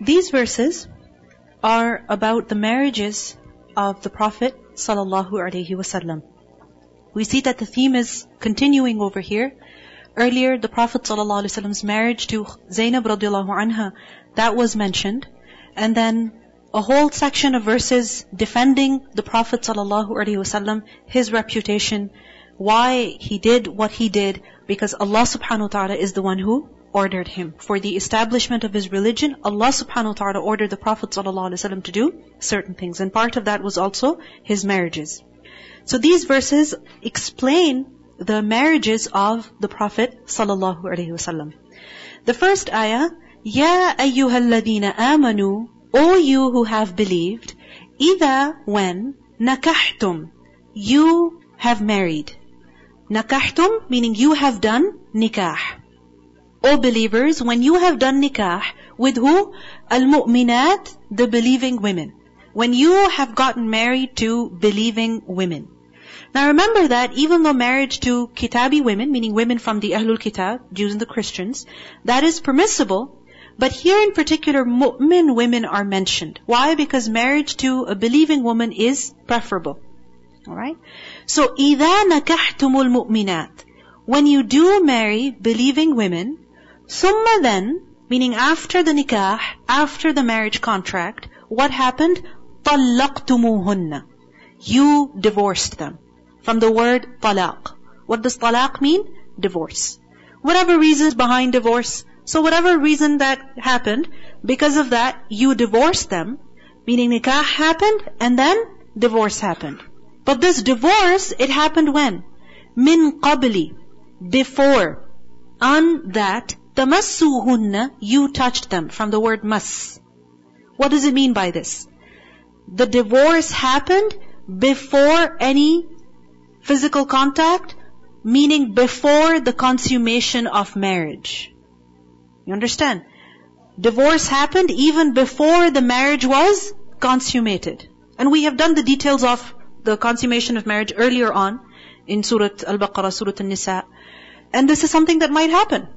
These verses are about the marriages of the Prophet sallallahu alaihi wasallam. We see that the theme is continuing over here. Earlier, the Prophet wasallam's marriage to Zainab radiallahu anha, that was mentioned. And then a whole section of verses defending the Prophet wasallam, his reputation, why he did what he did, because Allah subhanahu wa ta'ala is the one who ordered him. For the establishment of his religion, Allah subhanahu wa ta'ala ordered the Prophet ﷺ to do certain things. And part of that was also his marriages. So these verses explain the marriages of the Prophet ﷺ. The first ayah, Ya ayyuhalladhina amanu, O you who have believed, إذا when nakahtum, you have married. Nakahtum meaning you have done nikah. O believers, when you have done nikah, with who? Al-mu'minat, the believing women. When you have gotten married to believing women. Now remember that even though marriage to kitabi women, meaning women from the Ahlul Kitab, Jews and the Christians, that is permissible, but here in particular, mu'min women are mentioned. Why? Because marriage to a believing woman is preferable. Alright? So, إِذَا نَكَحْتُمُ الْمُؤْمِنَاتِ When you do marry believing women, Summa then, meaning after the nikah, after the marriage contract, what happened? طَلَّقْتُمُوهُنَّ You divorced them. From the word talaq. What does talaq mean? Divorce. Whatever reasons behind divorce, so whatever reason that happened, because of that, you divorced them, meaning nikah happened, and then divorce happened. But this divorce, it happened when? Min qabli. Before. On that Tamassuhunna, you touched them, from the word mas. What does it mean by this? The divorce happened before any physical contact, meaning before the consummation of marriage. You understand? Divorce happened even before the marriage was consummated. And we have done the details of the consummation of marriage earlier on in Surah Al-Baqarah, Surah Al-Nisa. And this is something that might happen.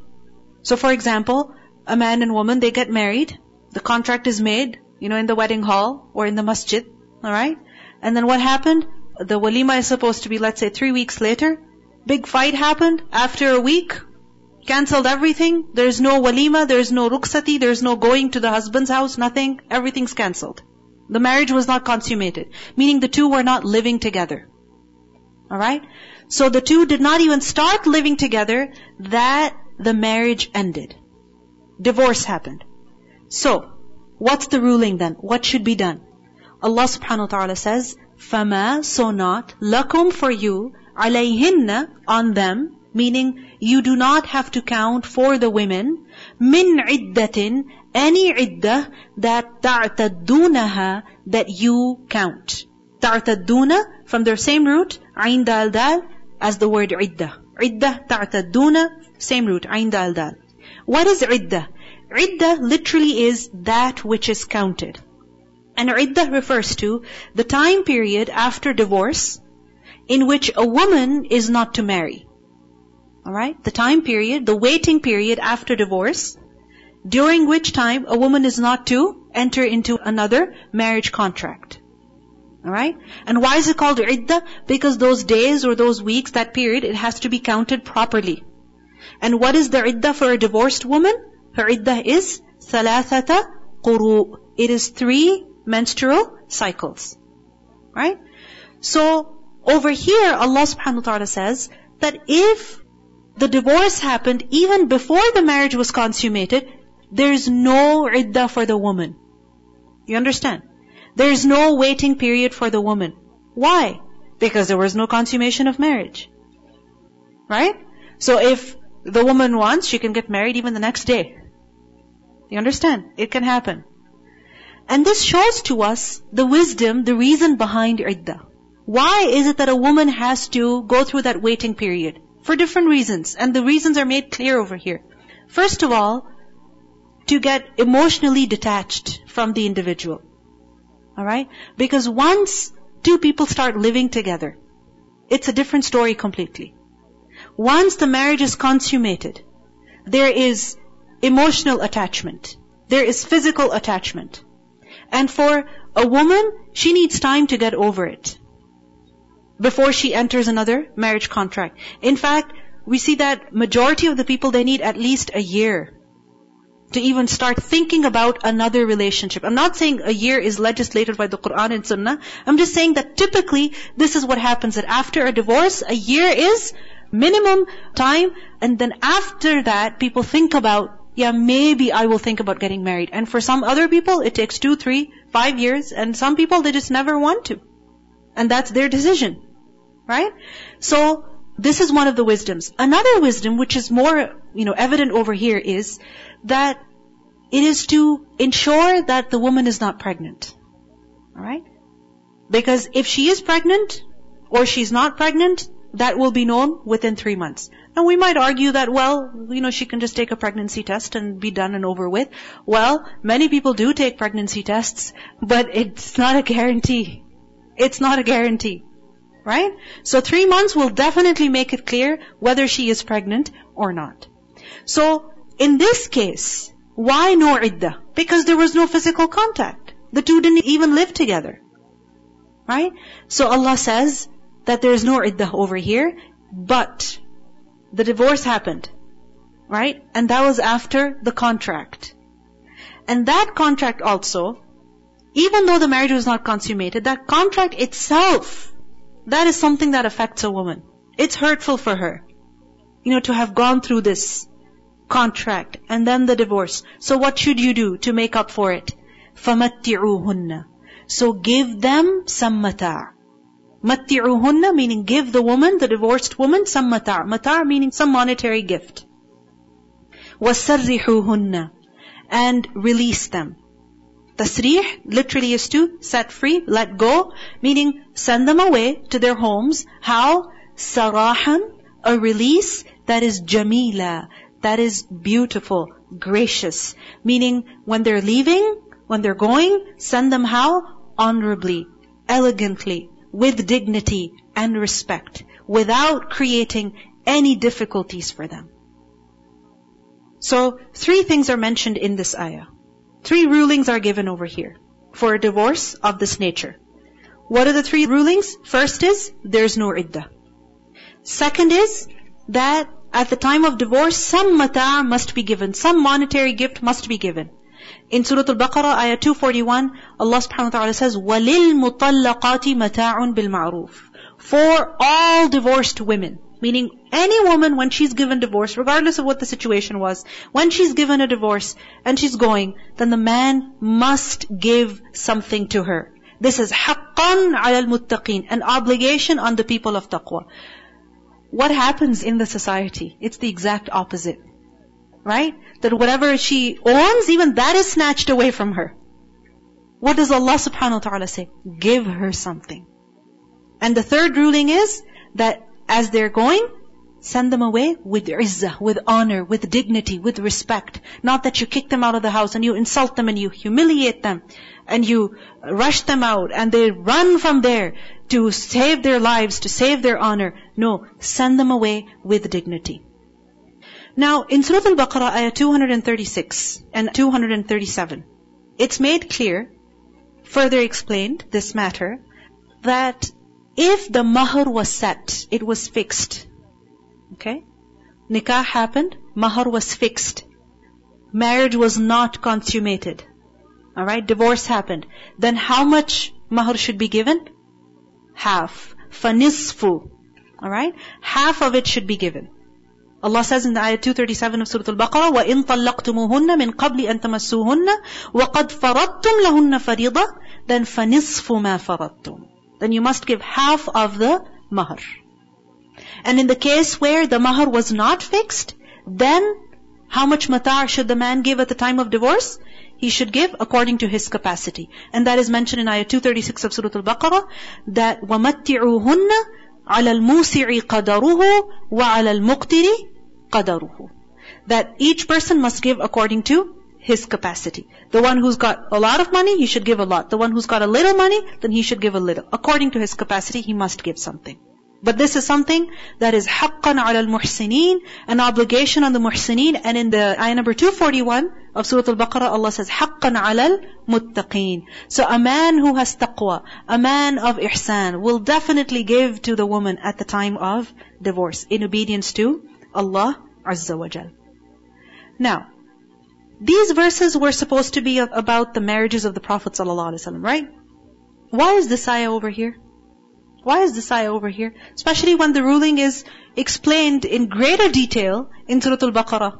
So for example, a man and woman, they get married, the contract is made, you know, in the wedding hall or in the masjid, alright? And then what happened? The walima is supposed to be, let's say, three weeks later. Big fight happened. After a week, cancelled everything. There's no walima, there's no ruksati, there's no going to the husband's house, nothing. Everything's cancelled. The marriage was not consummated. Meaning the two were not living together. Alright? So the two did not even start living together. That the marriage ended. Divorce happened. So, what's the ruling then? What should be done? Allah subhanahu wa ta'ala says, فَمَا So not, lakum for you, عَلَيْهِنَّ On them, meaning you do not have to count for the women, min iddatin, any iddah that ta'tadunaha, that you count. Ta'taduna, from their same root, ain dal dal, as the word iddah. Iddah ta'taduna, same root, ain dal dal. What is iddah? Iddah literally is that which is counted. And iddah refers to the time period after divorce in which a woman is not to marry. Alright? The time period, the waiting period after divorce, during which time a woman is not to enter into another marriage contract. Alright? And why is it called iddah? Because those days or those weeks, that period, it has to be counted properly. And what is the iddah for a divorced woman? Her iddah is thalathata quru. It is three menstrual cycles. Right? So, over here, Allah subhanahu wa ta'ala says that if the divorce happened even before the marriage was consummated, there's no iddah for the woman. You understand? There's no waiting period for the woman. Why? Because there was no consummation of marriage. Right? So if the woman wants, she can get married even the next day. You understand? It can happen. And this shows to us the wisdom, the reason behind iddah. Why is it that a woman has to go through that waiting period? For different reasons. And the reasons are made clear over here. First of all, to get emotionally detached from the individual. Alright? Because once two people start living together, it's a different story completely. Once the marriage is consummated, there is emotional attachment, there is physical attachment. And for a woman, she needs time to get over it before she enters another marriage contract. In fact, we see that majority of the people, they need at least a year to even start thinking about another relationship. I'm not saying a year is legislated by the Quran and Sunnah. I'm just saying that typically this is what happens that after a divorce, a year is minimum time and then after that people think about yeah, maybe I will think about getting married. And for some other people, it takes two, three, five years, and some people, they just never want to. And that's their decision. Right? So, this is one of the wisdoms. Another wisdom, which is more, you know, evident over here is that it is to ensure that the woman is not pregnant. Alright? Because if she is pregnant, or she's not pregnant, that will be known within three months. And we might argue that, well, you know, she can just take a pregnancy test and be done and over with. Well, many people do take pregnancy tests, but it's not a guarantee. It's not a guarantee. Right? So three months will definitely make it clear whether she is pregnant or not. So, in this case, why no iddah? Because there was no physical contact. The two didn't even live together. Right? So Allah says that there is no iddah over here, but the divorce happened. Right? And that was after the contract. And that contract also, even though the marriage was not consummated, that contract itself, that is something that affects a woman. It's hurtful for her. You know, to have gone through this contract and then the divorce. So what should you do to make up for it? فَمَتِّعُوهُنَّ So give them some mata'. Matti'uhunna meaning give the woman, the divorced woman, some mata'. Matar meaning some monetary gift. وَسَرِّحُوهُنَّ And release them. Tasrih literally is to set free, let go, meaning send them away to their homes. How? Sarahan, a release that is jamila, that is beautiful, gracious. Meaning when they're leaving, when they're going, send them how? Honorably, elegantly, with dignity and respect without creating any difficulties for them. So, three things are mentioned in this ayah. Three rulings are given over here for a divorce of this nature. What are the three rulings? First is, there's no iddah. Second is, that at the time of divorce, some mata' must be given, some monetary gift must be given. In Surah Al-Baqarah, ayah 241, Allah subhanahu wa ta'ala says, وَلِلْمُطَلَّقَاتِ مَتَاعٌ بِالْمَعْرُوفِ For all divorced women, meaning any woman when she's given divorce, regardless of what the situation was, when she's given a divorce and she's going, then the man must give something to her. This is حَقًّا عَلَى الْمُتَّقِينَ An obligation on the people of taqwa. What happens in the society? It's the exact opposite. Right? That whatever she owns, even that is snatched away from her. What does Allah subhanahu wa ta'ala say? Give her something. And the third ruling is that as they're going, send them away with izzah, with honor, with dignity, with respect. Not that you kick them out of the house and you insult them and you humiliate them and you rush them out and they run from there to save their lives, to save their honor. No, send them away with dignity. Now, in Surah Al-Baqarah, ayah 236 and 237, it's made clear, further explained, this matter, that if the mahar was set, it was fixed. Okay? Nikah happened, mahar was fixed. Marriage was not consummated. Alright, divorce happened. Then how much mahar should be given? Half. Fanisfu. Alright? Half of it should be given. Allah says in the ayah 237 of Surah Al-Baqarah, وَإِن طَلَقْتُمُهُنَّ مِن قَبْلِ أَن تَمَسُّوهُنَّ وَقَدْ فَرَضْتُمْ لَهُنَّ فَرِيضَةً Then فَنِصْفُ مَا فَرَضْتُمْ Then you must give half of the mahar. And in the case where the mahar was not fixed, then how much mata' should the man give at the time of divorce? He should give according to his capacity. And that is mentioned in ayah 236 of Surah Al-Baqarah, that وَمَتِّعُوهُنَّ على الموسع قدره وعلى المقتر قدره. That each person must give according to his capacity. The one who's got a lot of money, he should give a lot. The one who's got a little money, then he should give a little. According to his capacity, he must give something. But this is something that is haqqan ala al-muhsineen, an obligation on the muhsineen. And in the ayah number 241 of Surah Al-Baqarah, Allah says, haqqan ala al-muttaqeen. So a man who has taqwa, a man of ihsan, will definitely give to the woman at the time of divorce, in obedience to Allah Azza wa Jal. Now, these verses were supposed to be about the marriages of the Prophet ﷺ, right? Why is this ayah over here? Why is this ayah over here? Especially when the ruling is explained in greater detail in Surah Al-Baqarah.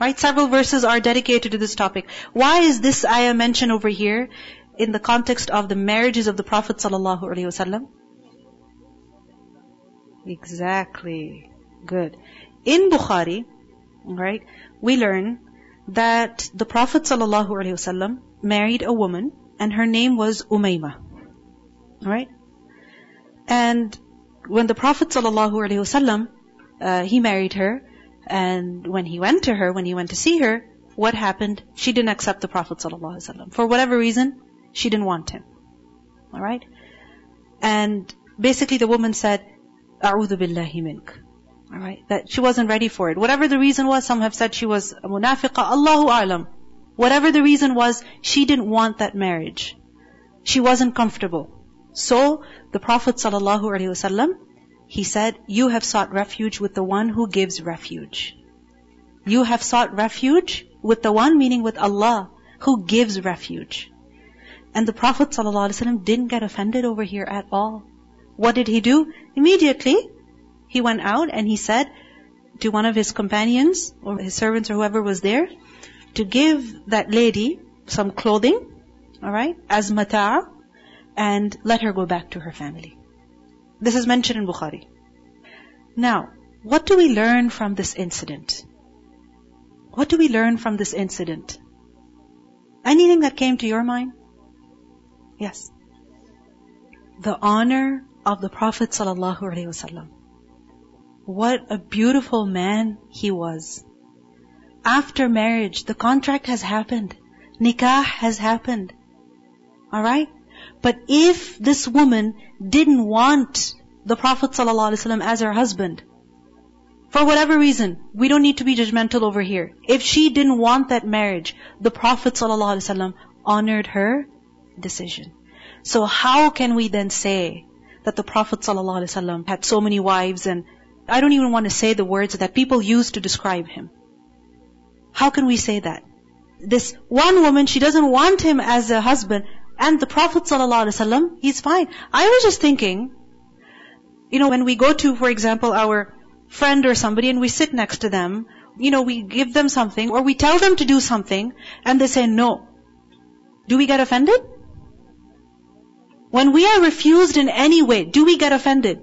Right? Several verses are dedicated to this topic. Why is this ayah mentioned over here in the context of the marriages of the Prophet ﷺ? Exactly. Good. In Bukhari, right, we learn that the Prophet ﷺ married a woman and her name was Umayma. Right? And when the Prophet ﷺ, uh, he married her, and when he went to her, when he went to see her, what happened? She didn't accept the Prophet ﷺ. For whatever reason, she didn't want him. Alright? And basically the woman said, أعوذ بالله منك. Alright? That she wasn't ready for it. Whatever the reason was, some have said she was a munafiqa, Allahu a'lam. Whatever the reason was, she didn't want that marriage. She wasn't comfortable. So, the Prophet ﷺ, he said, you have sought refuge with the one who gives refuge. You have sought refuge with the one, meaning with Allah, who gives refuge. And the Prophet ﷺ didn't get offended over here at all. What did he do? Immediately, he went out and he said to one of his companions or his servants or whoever was there to give that lady some clothing, alright, as mata' and let her go back to her family. This is mentioned in Bukhari. Now, what do we learn from this incident? What do we learn from this incident? Anything that came to your mind? Yes. The honor of the Prophet ﷺ. What a beautiful man he was. After marriage, the contract has happened. Nikah has happened. Alright? But if this woman didn't want the Prophet ﷺ as her husband, for whatever reason, we don't need to be judgmental over here. If she didn't want that marriage, the Prophet ﷺ honored her decision. So how can we then say that the Prophet ﷺ had so many wives and I don't even want to say the words that people use to describe him. How can we say that? This one woman, she doesn't want him as a husband, and the Prophet ﷺ, he's fine. I was just thinking, you know, when we go to, for example, our friend or somebody and we sit next to them, you know, we give them something or we tell them to do something and they say no. Do we get offended? When we are refused in any way, do we get offended?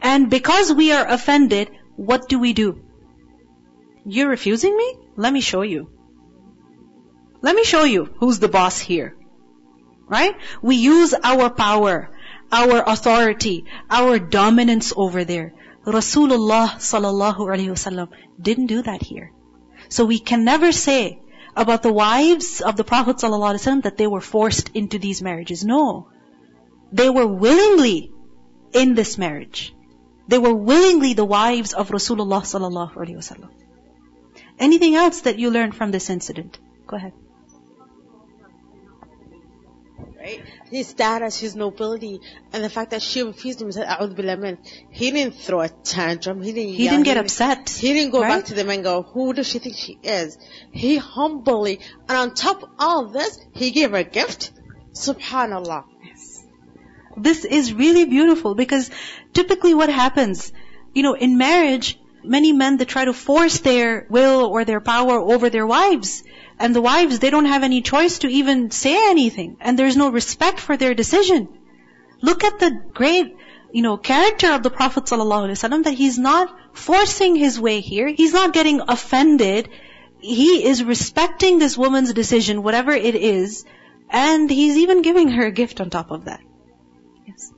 And because we are offended, what do we do? You're refusing me? Let me show you. Let me show you who's the boss here. Right? We use our power, our authority, our dominance over there. Rasulullah sallallahu alaihi wasallam didn't do that here. So we can never say about the wives of the Prophet sallallahu wasallam that they were forced into these marriages. No. They were willingly in this marriage. They were willingly the wives of Rasulullah sallallahu alaihi wasallam. Anything else that you learned from this incident? Go ahead right? His status, his nobility, and the fact that she refused him and said, A'udhu Billah He didn't throw a tantrum. He didn't He yell, didn't get upset. He didn't go right? back to them and go, who does she think she is? He humbly, and on top of all this, he gave her a gift. Subhanallah. Yes. This is really beautiful because typically what happens, you know, in marriage, many men that try to force their will or their power over their wives. And the wives, they don't have any choice to even say anything. And there's no respect for their decision. Look at the great, you know, character of the Prophet ﷺ that he's not forcing his way here. He's not getting offended. He is respecting this woman's decision, whatever it is. And he's even giving her a gift on top of that. Yes.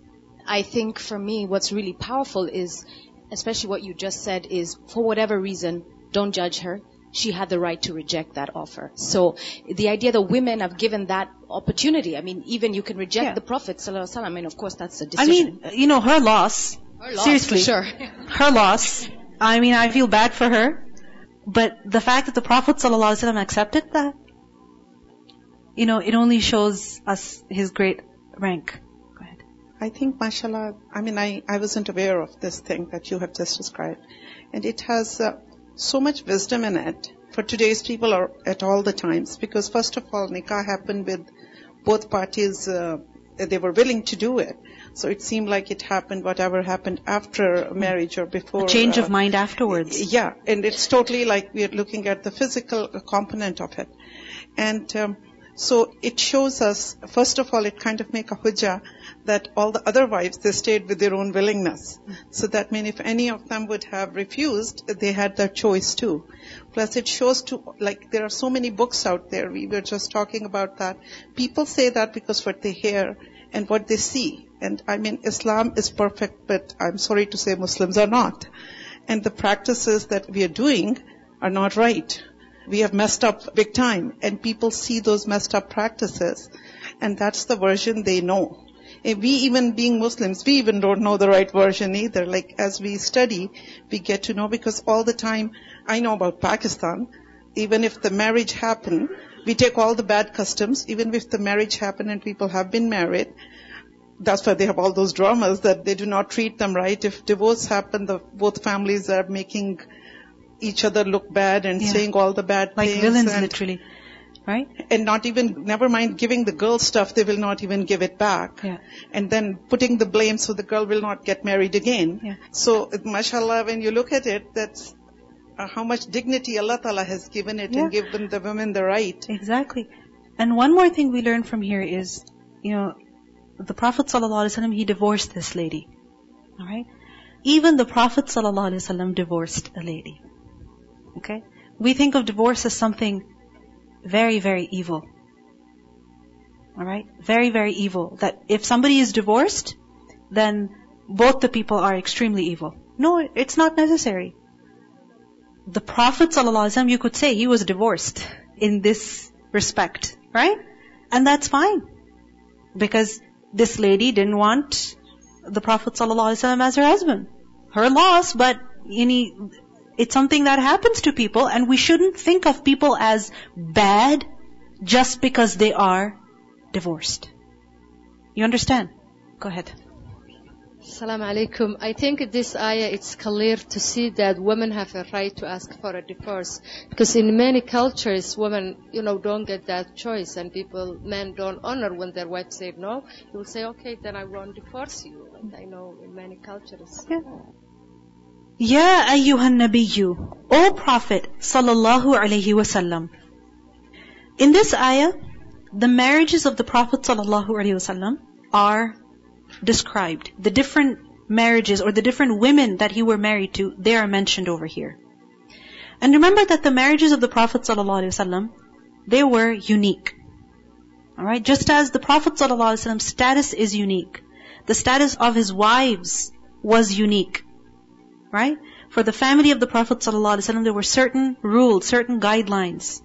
I think for me, what's really powerful is, especially what you just said, is for whatever reason, don't judge her she had the right to reject that offer. So the idea that women have given that opportunity, I mean, even you can reject Yeah. the Prophet sallallahu. I mean, of course, that's a I decision. mean, you know, her loss. Her loss, seriously. sure. Her loss. I mean, I feel bad for her. But the fact that the Prophet ﷺ accepted that, you know, it only shows us his great rank. Go ahead. I think, mashallah, I mean, I, I wasn't aware of this thing that you have just described. And it has uh, so much wisdom in it for today's people or at all the times. Because first of all, nikah happened with both parties, uh, they were willing to do it. So it seemed like it happened, whatever happened after marriage or before. A change uh, of mind afterwards. yeah, and it's totally like we're looking at the physical component of it. And um, so it shows us, first of all, it kind of make a hujjah that all the other wives, they stayed with their own willingness. So that means if any of them would have refused, they had their choice too. Plus it shows to, like, there are so many books out there. We were just talking about that. People say that because what they hear and what they see. And I mean, Islam is perfect, but I'm sorry to say Muslims are not. And the practices that we are doing are not right. We have messed up big time and people see those messed up practices and that's the version they know. And we even being Muslims, we even don't know the right version either. Like as we study, we get to know because all the time I know about Pakistan, even if the marriage happened, we take all the bad customs, even if the marriage happened and people have been married, that's why they have all those dramas that they do not treat them right. If divorce happened, the both families are making each other look bad and Yeah. saying all the bad Like things. villains, and, literally. Right? and not even, never mind giving the girl stuff, they will not even give it back. Yeah. And then putting the blame so the girl will not get married again. Yeah. So, mashallah, when you look at it, that's uh, how much dignity Allah Ta'ala has given it and given the women the right. Exactly. And one more thing we learn from here is, you know, the Prophet ﷺ, he divorced this lady. Alright? Even the Prophet ﷺ divorced a lady. Okay? We think of divorce as something very, very evil. Alright? Very, very evil. That if somebody is divorced, then both the people are extremely evil. No, it's not necessary. The Prophet ﷺ, you could say he was divorced in this respect, right? And that's fine. Because this lady didn't want the Prophet ﷺ as her husband. Her loss, but any, it's something that happens to people and we shouldn't think of people as bad just because they are divorced. You understand? Go ahead. Assalamu alaikum. I think this ayah it's clear to see that women have a right to ask for a divorce because in many cultures women you know don't get that choice and people men don't honor when their wife say no. You will say okay then I won't divorce you. Like I know in many cultures. Yeah. Ya ayyuhan nabiyyu, O Prophet sallallahu alaihi wasallam. In this ayah, the marriages of the Prophet sallallahu alaihi wasallam are described. The different marriages or the different women that he were married to, they are mentioned over here. And remember that the marriages of the Prophet sallallahu alaihi wasallam, they were unique. Alright, just as the Prophet sallallahu alaihi status is unique, the status of his wives was unique. Right? For the family of the Prophet ﷺ, there were certain rules, certain guidelines.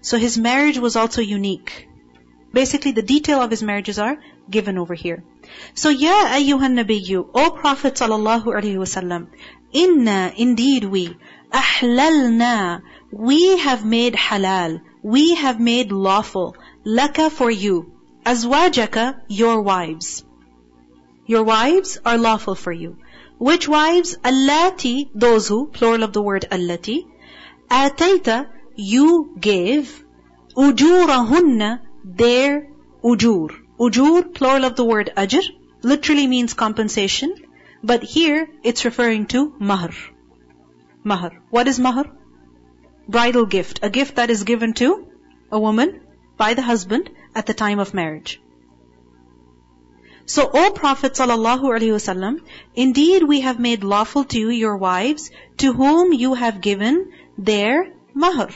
So his marriage was also unique. Basically, the detail of his marriages are given over here. So, Ya ayyuhan nabiyyu, O Prophet sallallahu alaihi wasallam, inna, indeed we, ahlalna, we have made halal, we have made lawful, laka for you, azwajaka, your wives. Your wives are lawful for you. Which wives? Allati, those who, plural of the word allati, ataita, you gave, ujurahunna, their ujur. Ujur, plural of the word ajr, literally means compensation, but here it's referring to mahr. Mahr. What is mahr? Bridal gift. A gift that is given to a woman by the husband at the time of marriage. So, O Prophet ﷺ, indeed we have made lawful to you your wives to whom you have given their mahr.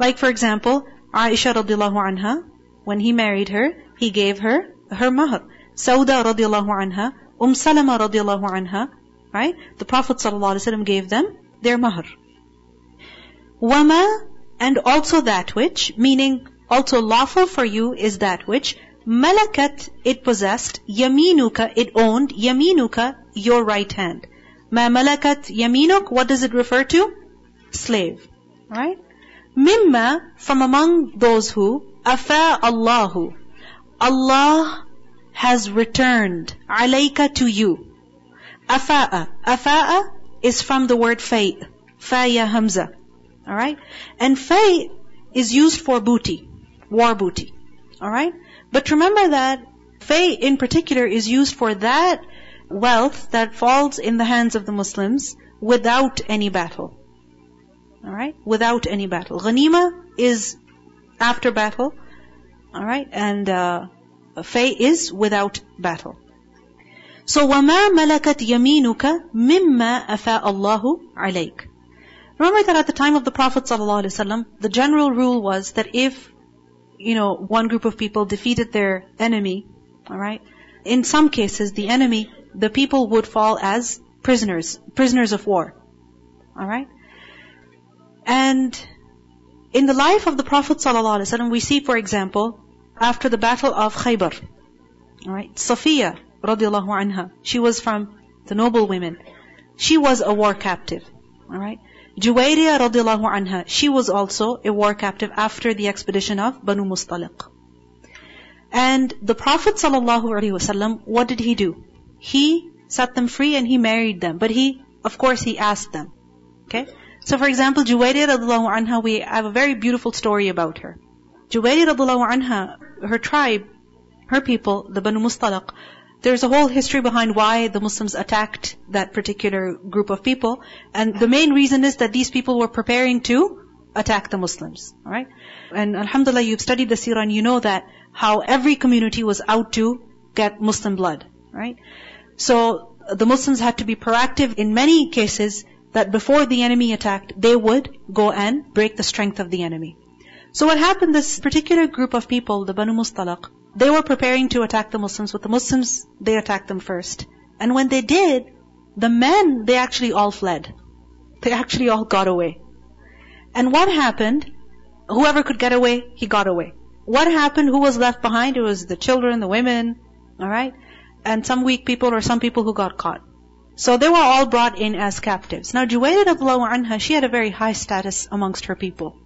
Like for example, Aisha radiallahu anha, when he married her, he gave her her mahr. Sauda radiallahu anha, Umm Salama radiallahu anha, right? The Prophet ﷺ gave them their mahr. Wama, and also that which, meaning also lawful for you is that which malakat it possessed, yaminuka it owned, yaminuka your right hand. Ma malakat yaminuk, what does it refer to? Slave. Right? Mimma, from among those who, afa Allahu. Allah has returned alayka to you. Afa'a. Afa'a is from the word fay. Faya hamza. Alright? And fay is used for booty. War booty. Alright? But remember that fay in particular is used for that wealth that falls in the hands of the Muslims without any battle. Alright? Without any battle. Ghanima is after battle. Alright? And uh, fay is without battle. So وَمَا مَلَكَتْ يَمِينُكَ مِمَّا أَفَاءَ اللَّهُ عَلَيْكَ Remember that at the time of the Prophet ﷺ, the general rule was that if, you know, one group of people defeated their enemy, alright, in some cases the enemy, the people would fall as prisoners, prisoners of war. Alright? And in the life of the Prophet ﷺ, we see, for example, after the battle of Khaybar, alright, Safiya radiallahu anha, she was from the noble women. She was a war captive. Alright? Juwayriya radiallahu anha, she was also a war captive after the expedition of Banu Mustaliq. And the Prophet ﷺ, what did he do? He set them free and he married them. But he, of course, he asked them. Okay? So for example, Juwayriya radiallahu anha, we have a very beautiful story about her. Juwayriya radiallahu anha, her tribe, her people, the Banu Mustaliq, there's a whole history behind why the Muslims attacked that particular group of people. And the main reason is that these people were preparing to attack the Muslims. Alright? And Alhamdulillah, you've studied the seerah and you know that how every community was out to get Muslim blood. Right? So, the Muslims had to be proactive in many cases that before the enemy attacked, they would go and break the strength of the enemy. So what happened, this particular group of people, the Banu Mustaliq, they were preparing to attack the Muslims, but the Muslims, they attacked them first. And when they did, the men, they actually all fled. They actually all got away. And what happened? Whoever could get away, he got away. What happened? Who was left behind? It was the children, the women, alright? And some weak people or some people who got caught. So they were all brought in as captives. Now Juwayriya anha, she had a very high status amongst her people.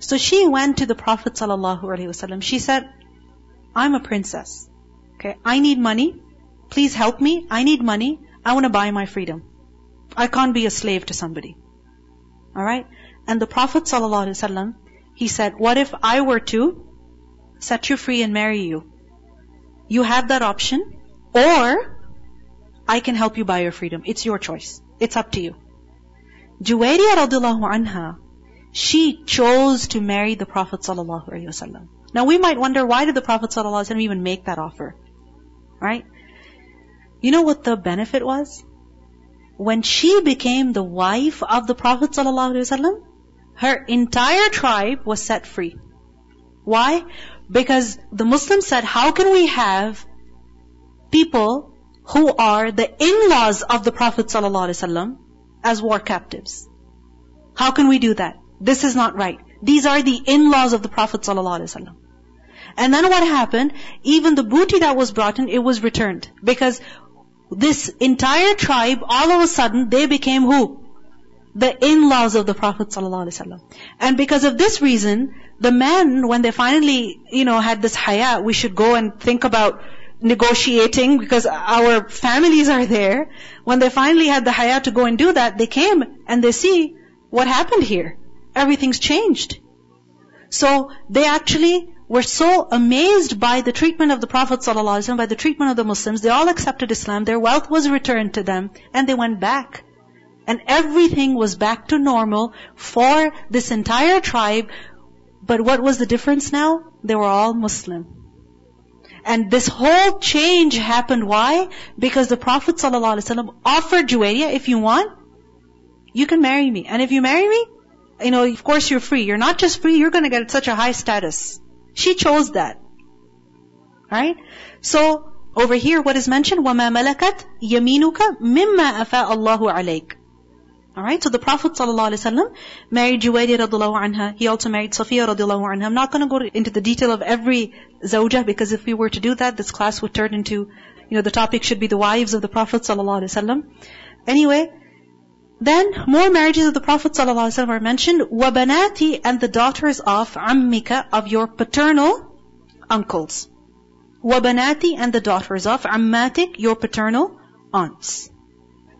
So she went to the Prophet ﷺ. She said, I'm a princess. Okay, I need money. Please help me. I need money. I want to buy my freedom. I can't be a slave to somebody. Alright? And the Prophet ﷺ, he said, what if I were to set you free and marry you? You have that option, or I can help you buy your freedom. It's your choice. It's up to you. Juwayriya radiallahu anha, she chose to marry the Prophet sallallahu alaihi wasallam. Now we might wonder why did the Prophet ﷺ even make that offer? Right? You know what the benefit was? When she became the wife of the Prophet ﷺ, her entire tribe was set free. Why? Because the Muslims said, how can we have people who are the in-laws of the Prophet ﷺ as war captives? How can we do that? This is not right. These are the in-laws of the Prophet ﷺ. And then what happened? Even the booty that was brought in, it was returned. Because this entire tribe, all of a sudden, they became who? The in-laws of the Prophet ﷺ. And because of this reason, the men, when they finally, you know, had this haya, we should go and think about negotiating because our families are there. When they finally had the haya to go and do that, they came and they see what happened here everything's changed. So they actually were so amazed by the treatment of the Prophet ﷺ, by the treatment of the Muslims, they all accepted Islam, their wealth was returned to them, and they went back. And everything was back to normal for this entire tribe. But what was the difference now? They were all Muslim. And this whole change happened. Why? Because the Prophet ﷺ offered Juwayriya, if you want, you can marry me. And if you marry me, you know, of course you're free. You're not just free, you're gonna get such a high status. She chose that. Right? So, over here, what is mentioned? وَمَا مَلَكَتْ يَمِينُكَ مِمَّا أَفَاءَ اللَّهُ عَلَيْكَ Alright, so the Prophet ﷺ married Juwayriya radiallahu anha. He also married Safiya radiallahu anha. I'm not gonna go into the detail of every zawjah because if we were to do that, this class would turn into, you know, the topic should be the wives of the Prophet ﷺ. Anyway, then more marriages of the Prophet ﷺ are mentioned. وَبَنَاتِ and the daughters of عَمِّكَ of your paternal uncles. وَبَنَاتِ and the daughters of عَمَّاتِك your paternal aunts.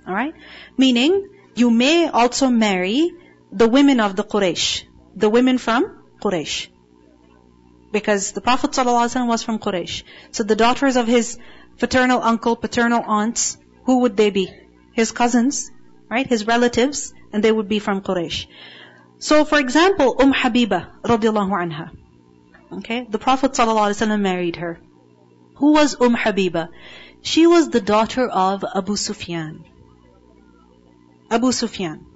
Alright? Meaning, you may also marry the women of the Quraysh. The women from Quraysh. Because the Prophet ﷺ was from Quraysh. So the daughters of his paternal uncle, paternal aunts, who would they be? His cousins, right? His relatives, and they would be from Quraysh. So for example, Umm Habiba radiallahu anha. Okay, the Prophet ﷺ married her. Who was Umm Habiba? She was the daughter of Abu Sufyan. Abu Sufyan.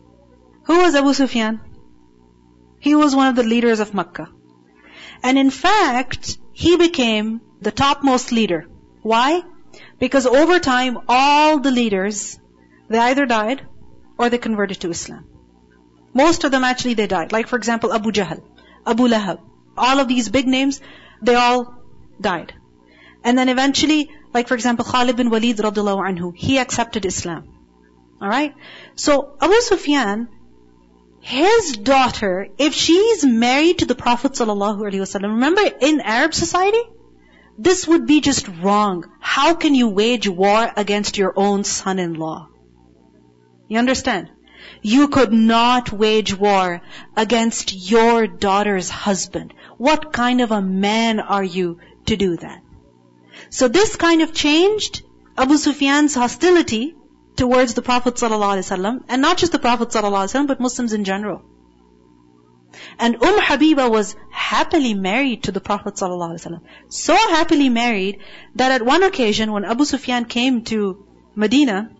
Who was Abu Sufyan? He was one of the leaders of Makkah. And in fact, he became the topmost leader. Why? Because over time, all the leaders, they either died or they converted to Islam. Most of them actually they died. Like for example, Abu Jahl, Abu Lahab. All of these big names, they all died. And then eventually, like for example, Khalid bin Walid radiallahu anhu, he accepted Islam. Alright? So Abu Sufyan, his daughter, if she's married to the Prophet ﷺ, remember in Arab society, this would be just wrong. How can you wage war against your own son-in-law? You understand? You could not wage war against your daughter's husband. What kind of a man are you to do that? So this kind of changed Abu Sufyan's hostility towards the Prophet ﷺ, and not just the Prophet ﷺ, but Muslims in general. And Umm Habiba was happily married to the Prophet ﷺ. So happily married that at one occasion when Abu Sufyan came to Medina,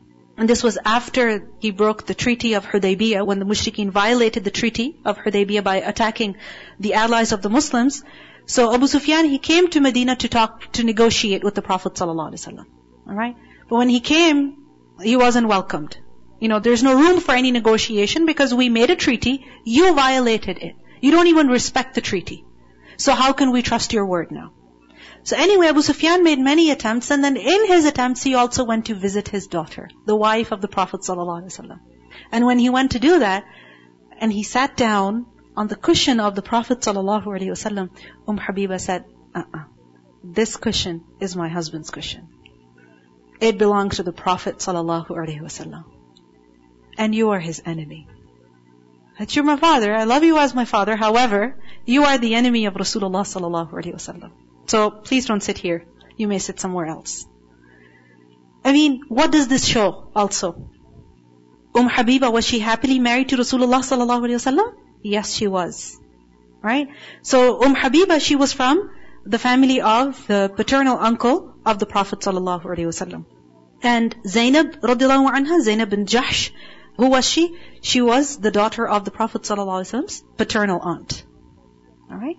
and this was after he broke the treaty of Hudaybiyah, when the mushrikeen violated the treaty of Hudaybiyah by attacking the allies of the Muslims. So Abu Sufyan, he came to Medina to talk, to negotiate with the Prophet ﷺ. Alright? But when he came, he wasn't welcomed. You know, there's no room for any negotiation because we made a treaty, you violated it. You don't even respect the treaty. So how can we trust your word now? So anyway, Abu Sufyan made many attempts and then in his attempts he also went to visit his daughter, the wife of the Prophet ﷺ. And when he went to do that, and he sat down on the cushion of the Prophet ﷺ, Umm Habiba said, uh-uh, this cushion is my husband's cushion. It belongs to the Prophet ﷺ. And you are his enemy. That you're my father, I love you as my father, however, you are the enemy of Rasulullah ﷺ. So please don't sit here. You may sit somewhere else. I mean, what does this show also? Um Habiba, was she happily married to Rasulullah sallallahu alayhi wasallam? Yes, she was. Right? So Um Habiba, she was from the family of the paternal uncle of the Prophet sallallahu alayhi wasallam. And Zainab radiallahu anha, Zainab bin Jahsh, who was she? She was the daughter of the Prophet sallallahu alaihi wasallam's paternal aunt. Alright?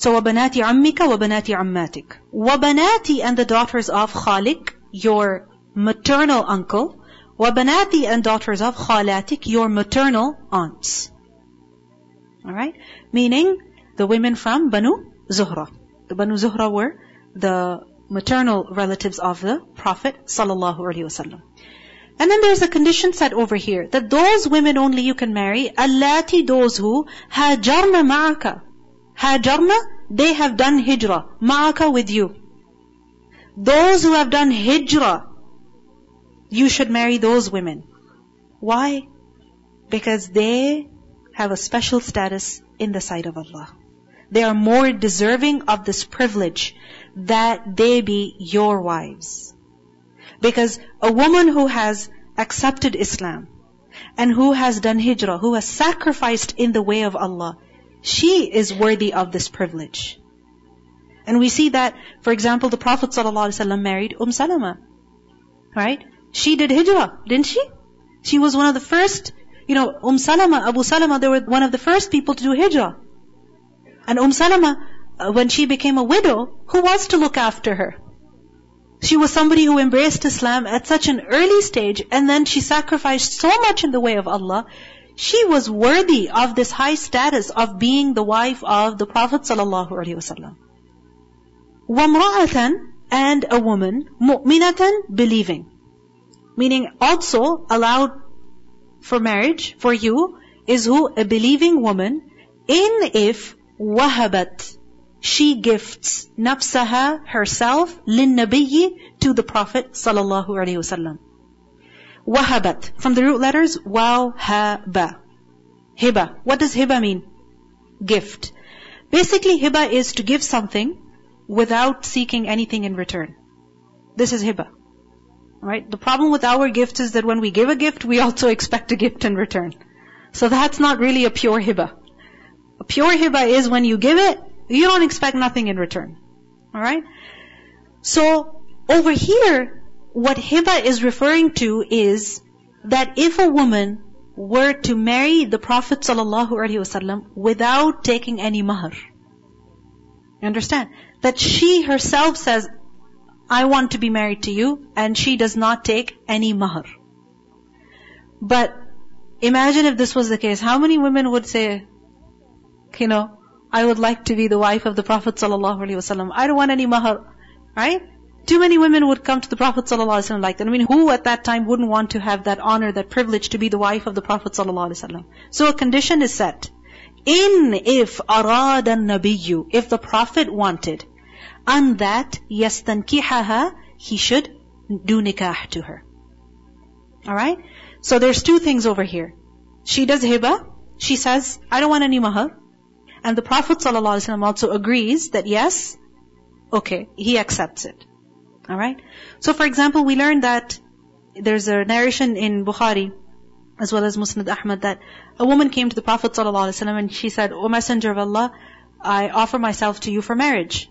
So وَبَنَاتِ عَمِّكَ وَبَنَاتِ عَمَّاتِكَ وَبَنَاتِ and the daughters of Khalik, your maternal uncle. وَبَنَاتِ and daughters of Khalatik, your maternal aunts. Alright? Meaning, the women from Banu Zuhra. The Banu Zuhra were the maternal relatives of the Prophet sallallahu alaihi wasallam. And then there's a condition set over here that those women only you can marry, allati those who hajarna ma'aka. Hajarna, they have done hijrah, ma'aka with you. Those who have done hijrah, you should marry those women. Why? Because they have a special status in the sight of Allah. They are more deserving of this privilege that they be your wives. Because a woman who has accepted Islam and who has done hijrah, who has sacrificed in the way of Allah, she is worthy of this privilege. And we see that, for example, the Prophet ﷺ married Umm Salama. Right? She did hijrah, didn't she? She was one of the first, you know, Umm Salama, Abu Salama, they were one of the first people to do hijrah. And Umm Salama, uh, when she became a widow, who was to look after her? She was somebody who embraced Islam at such an early stage and then she sacrificed so much in the way of Allah. She was worthy of this high status of being the wife of the Prophet sallallahu alaihi wasallam. وَامْرَأَةً and a woman, mu'minatan, believing. Meaning also allowed for marriage for you is who? A believing woman in if wahabat she gifts nafsaha herself linnabiyyi to the Prophet sallallahu alaihi wasallam. Wahabat from the root letters waw ha ba. Hiba. What does hiba mean? Gift. Basically, hiba is to give something without seeking anything in return. This is hiba. Right? The problem with our gift is that when we give a gift, we also expect a gift in return. So that's not really a pure hiba. A pure hiba is when you give it, you don't expect nothing in return. Alright? So, over here, what hiba is referring to is that if a woman were to marry the Prophet ﷺ without taking any mahar, you understand? That she herself says, I want to be married to you, and she does not take any mahar. But imagine if this was the case. How many women would say, you know, I would like to be the wife of the Prophet ﷺ. I don't want any mahar. Right? Too many women would come to the Prophet ﷺ like that. I mean, who at that time wouldn't want to have that honor, that privilege to be the wife of the Prophet ﷺ? So a condition is set. In if arad nabiyyu, if the Prophet wanted, and that yastankihaha, he should do nikah to her. Alright? So there's two things over here. She does hiba. She says, I don't want any mahar. And the Prophet ﷺ also agrees that yes, okay, he accepts it. Alright? So for example, we learned that there's a narration in Bukhari, as well as Musnad Ahmad, that a woman came to the Prophet ﷺ and she said, O Messenger of Allah, I offer myself to you for marriage.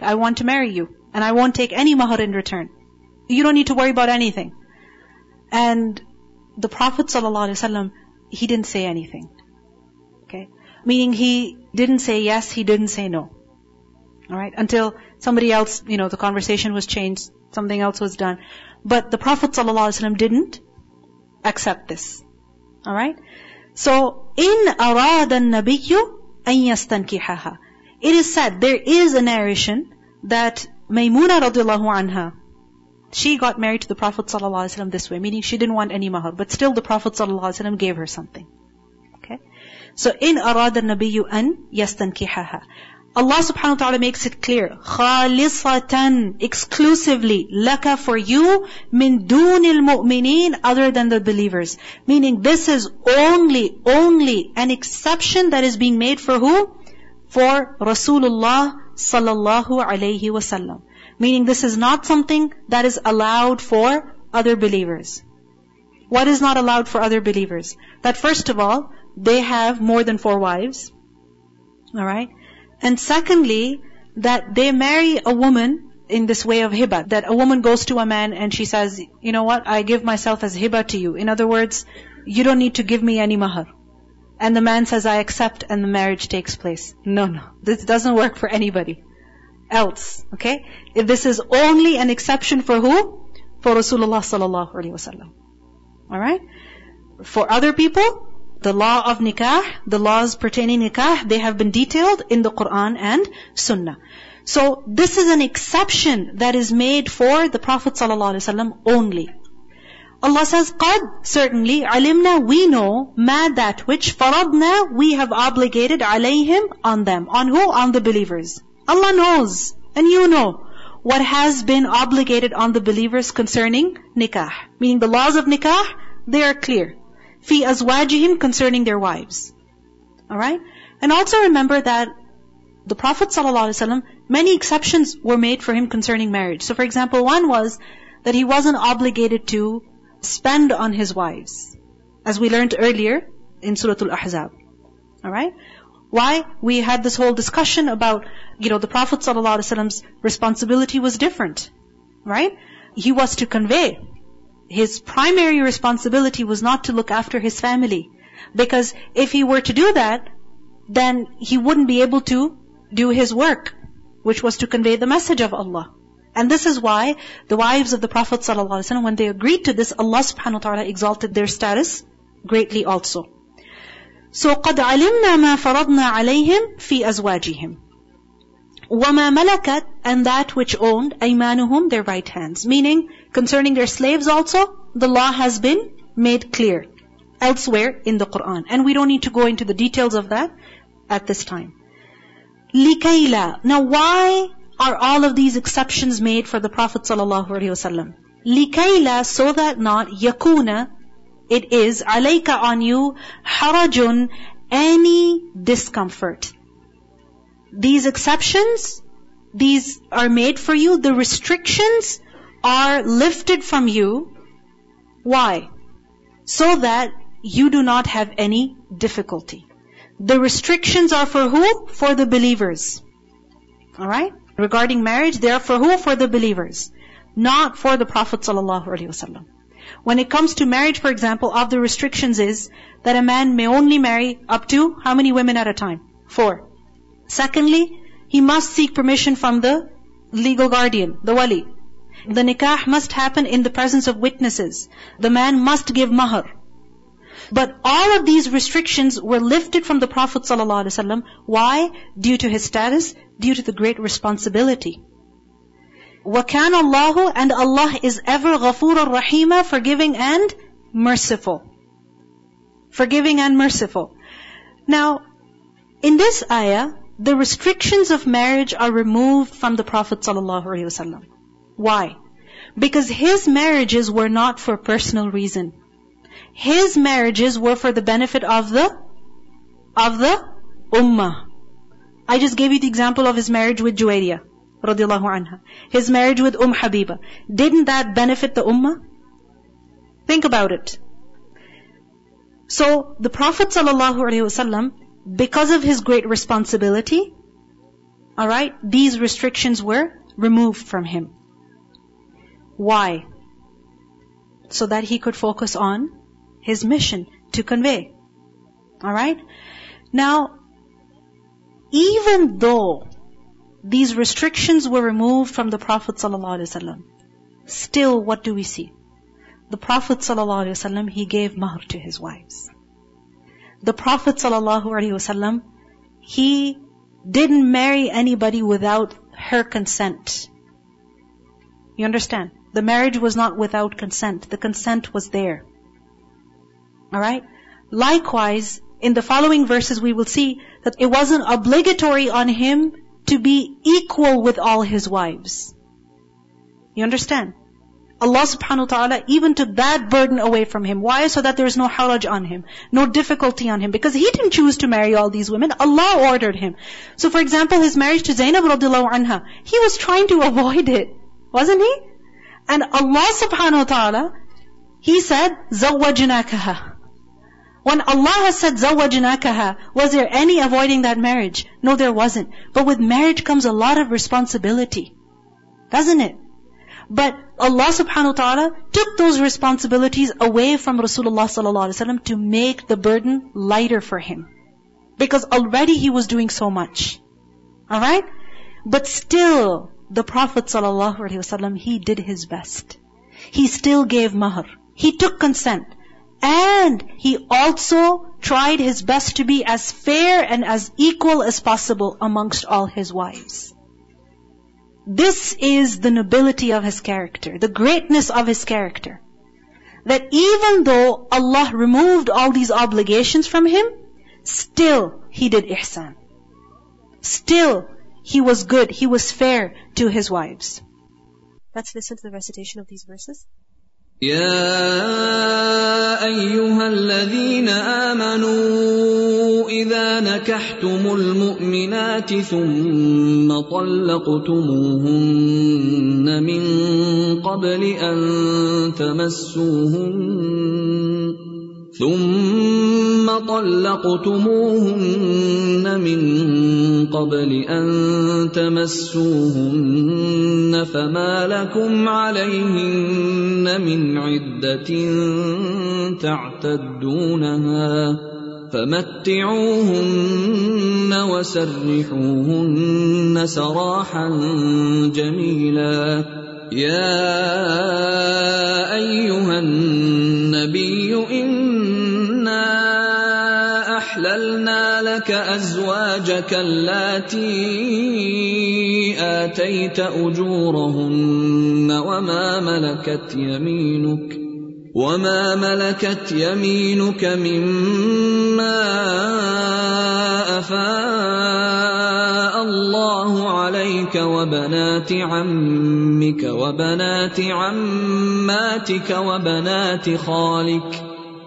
I want to marry you. And I won't take any mahar in return. You don't need to worry about anything. And the Prophet ﷺ, he didn't say anything. Okay? Meaning he didn't say yes, he didn't say no. Alright? Until somebody else, you know, the conversation was changed, something else was done. But the Prophet ﷺ didn't accept this. Alright? So, in arad al-nabiyyu an yastankihaha. It is said, there is a narration that Maymuna radiallahu anha, she got married to the Prophet ﷺ this way, meaning she didn't want any mahar, but still the Prophet ﷺ gave her something. Okay? So in arad al-nabiyyu an yastankihaha. Allah subhanahu wa ta'ala makes it clear. خَالِصَةً Exclusively. لَكَ for you min dunil mu'minin other than the believers. Meaning this is only, only an exception that is being made for who? For Rasulullah sallallahu alayhi wasallam. Meaning this is not something that is allowed for other believers. What is not allowed for other believers? That first of all, they have more than four wives. Alright? And secondly, that they marry a woman in this way of hiba. That a woman goes to a man and she says, you know what, I give myself as hiba to you. In other words, you don't need to give me any mahar. And the man says, I accept and the marriage takes place. No, no. This doesn't work for anybody else. Okay? If this is only an exception for who? For Rasulullah sallallahu alaihi wasallam. Alright? For other people, the law of nikah, the laws pertaining nikah, they have been detailed in the Quran and Sunnah. So this is an exception that is made for the Prophet ﷺ only. Allah says, قَدْ Certainly, alimna, we know, ma that which faradna, we have obligated alayhim on them. On who? On the believers. Allah knows, and you know, what has been obligated on the believers concerning nikah. Meaning the laws of nikah, they are clear. Fi azwajihim concerning their wives. Alright? And also remember that the Prophet ﷺ, many exceptions were made for him concerning marriage. So for example, one was that he wasn't obligated to spend on his wives. As we learned earlier in Surah Al-Ahzab. Alright? Why? We had this whole discussion about, you know, the Prophet ﷺ's responsibility was different. Right? He was to convey His primary responsibility was not to look after his family. Because if he were to do that, then he wouldn't be able to do his work, which was to convey the message of Allah. And this is why the wives of the Prophet ﷺ, when they agreed to this, Allah subhanahu wa ta'ala exalted their status greatly also. So قد علمنا ما فرضنا عليهم في أزواجهم. وما ملكت and that which owned أيمانهم their right hands. Meaning, concerning their slaves also, the law has been made clear elsewhere in the Quran. And we don't need to go into the details of that at this time. لِكَيْلَا Now why are all of these exceptions made for the Prophet ﷺ? لِكَيْلَا So that not yakuna it is alayka on you harajun any discomfort. These exceptions, these are made for you. The restrictions are lifted from you. Why? So that you do not have any difficulty. The restrictions are for who? For the believers. Alright? Regarding marriage, they are for who? For the believers. Not for the Prophet ﷺ. When it comes to marriage, for example, of the restrictions is that a man may only marry up to how many women at a time? Four. Secondly, he must seek permission from the legal guardian, the wali. The nikah must happen in the presence of witnesses. The man must give mahar. But all of these restrictions were lifted from the Prophet ﷺ. Why? Due to his status, due to the great responsibility. وَكَانَ اللَّهُ And Allah is ever غَفُورًا رَحِيمًا Forgiving and merciful. Forgiving and merciful. Now, in this ayah, the restrictions of marriage are removed from the Prophet ﷺ. Why? Because his marriages were not for personal reason. His marriages were for the benefit of the, of the ummah. I just gave you the example of his marriage with Juwayriya, radiallahu anha. His marriage with Umm Habiba. Didn't that benefit the ummah? Think about it. So, the Prophet ﷺ, because of his great responsibility, alright, these restrictions were removed from him. Why? So that he could focus on his mission to convey. Alright? Now, even though these restrictions were removed from the Prophet ﷺ, still what do we see? The Prophet ﷺ, he gave mahr to his wives. The Prophet ﷺ, he didn't marry anybody without her consent. You understand? The marriage was not without consent. The consent was there. Alright? Likewise, in the following verses we will see that it wasn't obligatory on him to be equal with all his wives. You understand? Allah subhanahu wa ta'ala even took that burden away from him. Why? So that there is no haraj on him, no difficulty on him. Because he didn't choose to marry all these women. Allah ordered him. So for example, his marriage to Zainab radiallahu anha, he was trying to avoid it. Wasn't he? And Allah subhanahu wa ta'ala, He said, زَوَّجْنَاكَهَا when Allah has said zawajnakaha, was there any avoiding that marriage? No, there wasn't. But with marriage comes a lot of responsibility. Doesn't it? But Allah subhanahu wa ta'ala took those responsibilities away from Rasulullah sallallahu alaihi wasallam to make the burden lighter for him. Because already he was doing so much. Alright? But still, the Prophet wasallam, he did his best. He still gave mahr. He took consent. And he also tried his best to be as fair and as equal as possible amongst all his wives. This is the nobility of his character, the greatness of his character. That even though Allah removed all these obligations from him, still he did ihsan. Still he was good, he was fair to his wives. Let's listen to the recitation of these verses. يا ايها الذين امنوا اذا نكحتم المؤمنات ثم طلقتموهن من قبل ان تمسوهن ثم طلقتموهن من قبل أن تمسوهن فما لكم عليهن من عدة تعتدونها فمتعوهن وسرحوهن سراحا جميلا. يا أيها النبي احللنا لك أزواجك اللاتي آتيت أجورهن وما ملكت يمينك وما ملكت يمينك مما أفاء الله عليك وبنات عمك وبنات عماتك وبنات خالك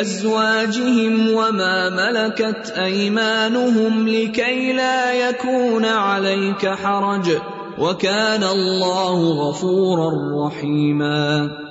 ازواجهم وما ملكت أيمانهم لكي لا يكون عليك حرج. وكان الله غفورا رحيما.